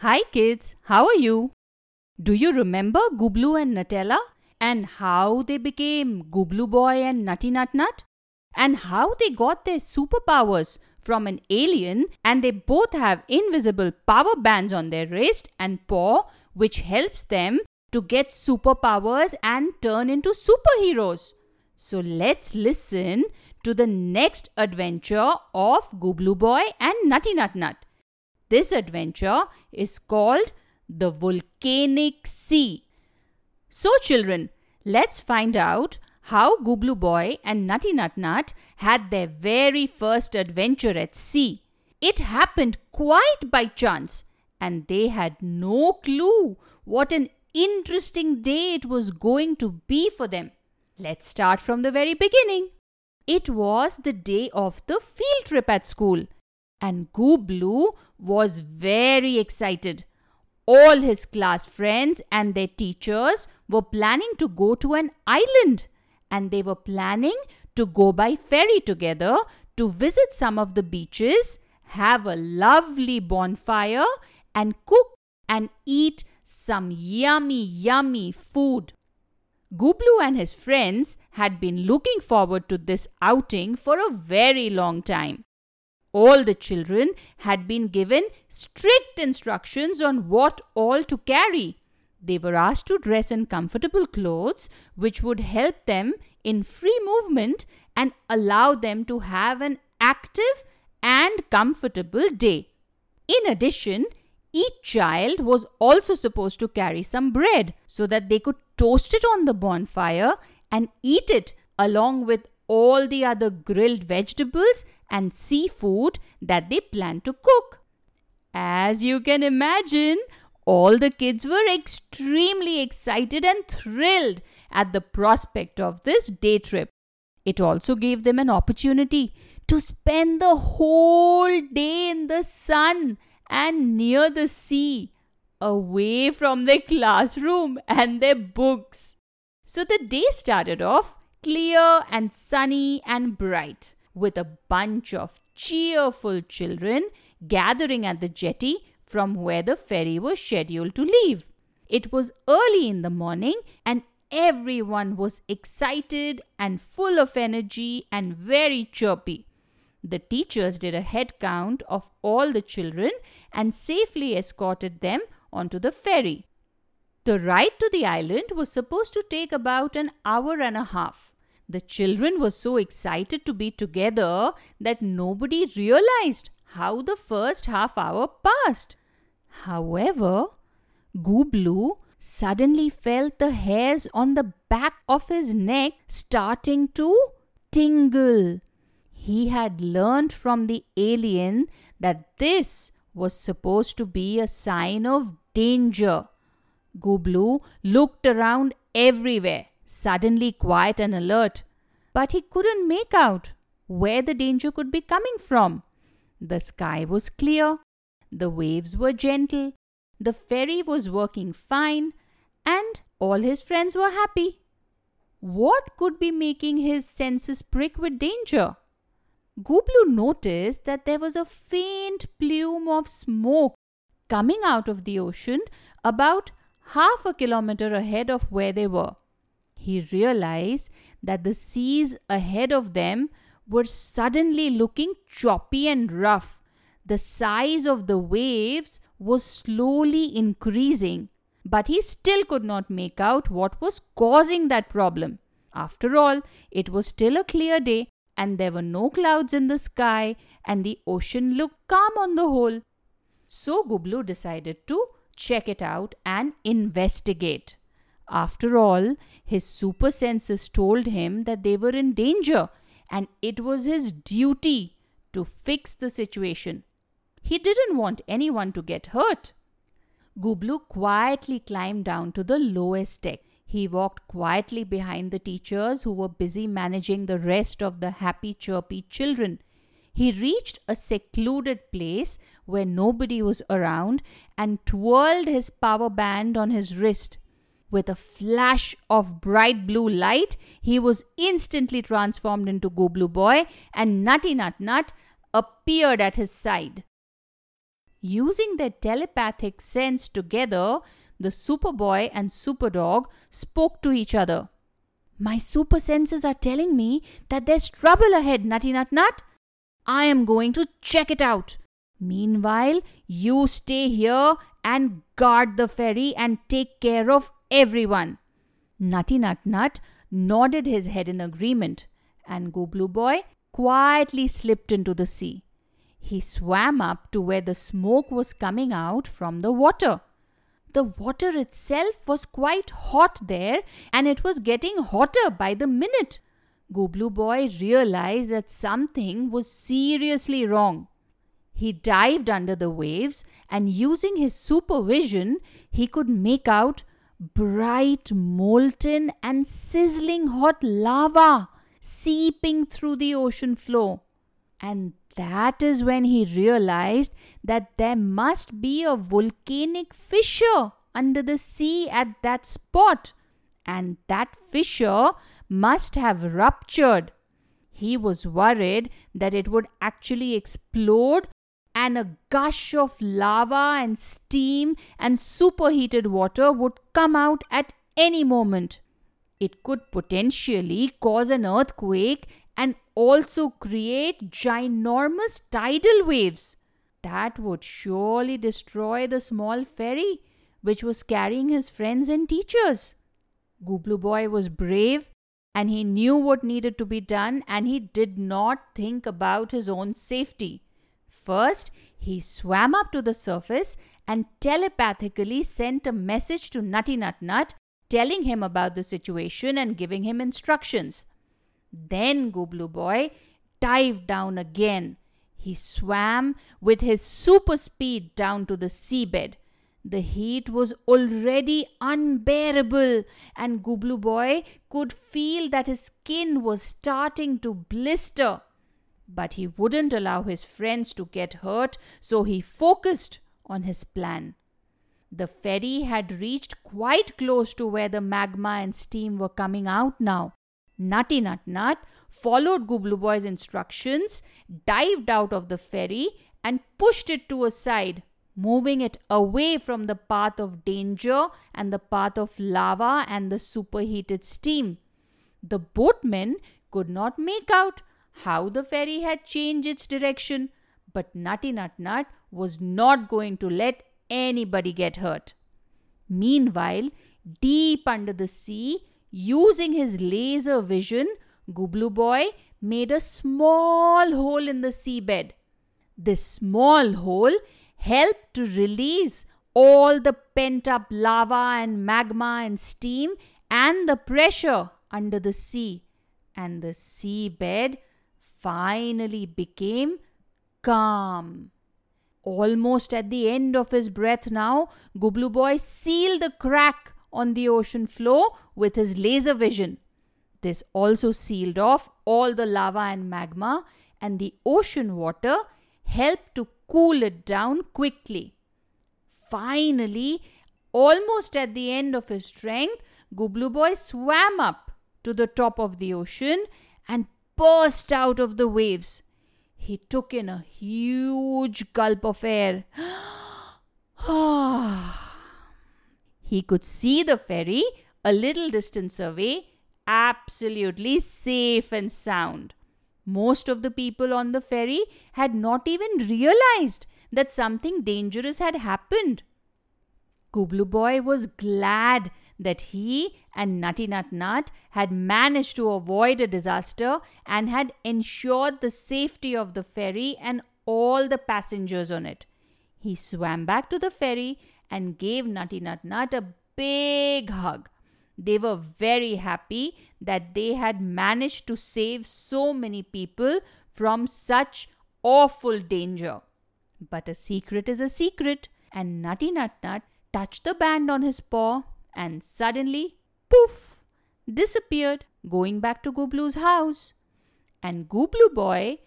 Hi kids, how are you? Do you remember Gublu and Nutella and how they became Gublu Boy and Nutty Nut Nut? And how they got their superpowers from an alien and they both have invisible power bands on their wrist and paw which helps them to get superpowers and turn into superheroes. So let's listen to the next adventure of Gublu Boy and Nutty Nut Nut. This adventure is called The Volcanic Sea. So, children, let's find out how Gublu Boy and Nutty Nut Nut had their very first adventure at sea. It happened quite by chance, and they had no clue what an interesting day it was going to be for them. Let's start from the very beginning. It was the day of the field trip at school, and Gublu was very excited. All his class friends and their teachers were planning to go to an island, and they were planning to go by ferry together to visit some of the beaches, have a lovely bonfire, and cook and eat some yummy, yummy food. Gublu and his friends had been looking forward to this outing for a very long time. All the children had been given strict instructions on what all to carry. They were asked to dress in comfortable clothes which would help them in free movement and allow them to have an active and comfortable day. In addition, each child was also supposed to carry some bread so that they could toast it on the bonfire and eat it along with all the other grilled vegetables and seafood that they planned to cook. As you can imagine, all the kids were extremely excited and thrilled at the prospect of this day trip. It also gave them an opportunity to spend the whole day in the sun and near the sea, away from their classroom and their books. So the day started off clear and sunny and bright, with a bunch of cheerful children gathering at the jetty from where the ferry was scheduled to leave. It was early in the morning and everyone was excited and full of energy and very chirpy. The teachers did a head count of all the children and safely escorted them onto the ferry. The ride to the island was supposed to take about an hour and a half. The children were so excited to be together that nobody realized how the first half hour passed. However, Gublu suddenly felt the hairs on the back of his neck starting to tingle. He had learned from the alien that this was supposed to be a sign of danger. Gooblu looked around everywhere, suddenly quiet and alert, but he couldn't make out where the danger could be coming from. The sky was clear, the waves were gentle, the ferry was working fine, and all his friends were happy. What could be making his senses prick with danger? Gublu noticed that there was a faint plume of smoke coming out of the ocean about half a kilometer ahead of where they were. He realized that the seas ahead of them were suddenly looking choppy and rough. The size of the waves was slowly increasing, but he still could not make out what was causing that problem. After all, it was still a clear day and there were no clouds in the sky, and the ocean looked calm on the whole. So Gublu decided to check it out and investigate. After all, his super senses told him that they were in danger, and it was his duty to fix the situation. He didn't want anyone to get hurt. Gublu quietly climbed down to the lowest deck. He walked quietly behind the teachers who were busy managing the rest of the happy, chirpy children. He reached a secluded place where nobody was around and twirled his power band on his wrist. With a flash of bright blue light, he was instantly transformed into Gublu Boy and Nutty Nut Nut appeared at his side. Using their telepathic sense together, the Superboy and Superdog spoke to each other. My super senses are telling me that there's trouble ahead, Nutty Nut Nut. I am going to check it out. Meanwhile, you stay here and guard the ferry and take care of everyone. Nutty Nut Nut nodded his head in agreement, and Gublu Boy quietly slipped into the sea. He swam up to where the smoke was coming out from the water. The water itself was quite hot there, and it was getting hotter by the minute. Gublu Boy realized that something was seriously wrong. He dived under the waves and using his supervision, he could make out bright, molten, and sizzling hot lava seeping through the ocean floor. And that is when he realized that there must be a volcanic fissure under the sea at that spot, and that fissure must have ruptured. He was worried that it would actually explode and a gush of lava and steam and superheated water would come out at any moment. It could potentially cause an earthquake and also create ginormous tidal waves. That would surely destroy the small ferry which was carrying his friends and teachers. Gublu Boy was brave and he knew what needed to be done and he did not think about his own safety. First, he swam up to the surface and telepathically sent a message to Nutty Nut Nut telling him about the situation and giving him instructions. Then Gublu Boy dived down again. He swam with his super speed down to the seabed. The heat was already unbearable, and Gublu Boy could feel that his skin was starting to blister. But he wouldn't allow his friends to get hurt, so he focused on his plan. The ferry had reached quite close to where the magma and steam were coming out now. Nutty Nut Nut followed Gublu Boy's instructions, dived out of the ferry, and pushed it to a side, moving it away from the path of danger and the path of lava and the superheated steam. The boatmen could not make out how the ferry had changed its direction, but Nutty Nut Nut was not going to let anybody get hurt. Meanwhile, deep under the sea, using his laser vision, Gublu Boy made a small hole in the seabed. This small hole helped to release all the pent up lava and magma and steam and the pressure under the sea, and the seabed finally became calm. Almost at the end of his breath now, Gublu Boy sealed the crack on the ocean floor with his laser vision. This also sealed off all the lava and magma, and the ocean water helped to cool it down quickly. Finally, almost at the end of his strength, Gublu Boy swam up to the top of the ocean and burst out of the waves. He took in a huge gulp of air. he could see the ferry a little distance away, absolutely safe and sound. Most of the people on the ferry had not even realized that something dangerous had happened. Gublu Boy was glad that he and Nutty Nut Nut had managed to avoid a disaster and had ensured the safety of the ferry and all the passengers on it. He swam back to the ferry and gave Nutty Nut Nut a big hug. They were very happy that they had managed to save so many people from such awful danger. But a secret is a secret, and Nutty Nut Nut touched the band on his paw and suddenly, poof, disappeared, going back to Gublu's house. And Gublu boy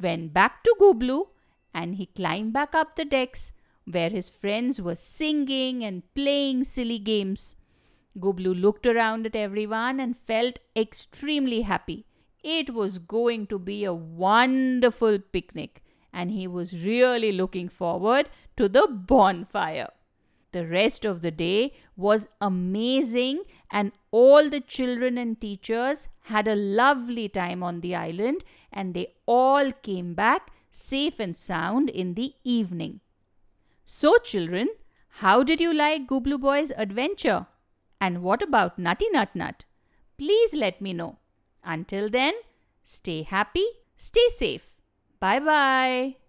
went back to Gublu and he climbed back up the decks where his friends were singing and playing silly games. Gublu looked around at everyone and felt extremely happy. It was going to be a wonderful picnic, and he was really looking forward to the bonfire. The rest of the day was amazing, and all the children and teachers had a lovely time on the island, and they all came back safe and sound in the evening. So, children, how did you like Gublu Boy's adventure? And what about Nutty Nut Nut? Please let me know. Until then, stay happy, stay safe. Bye bye.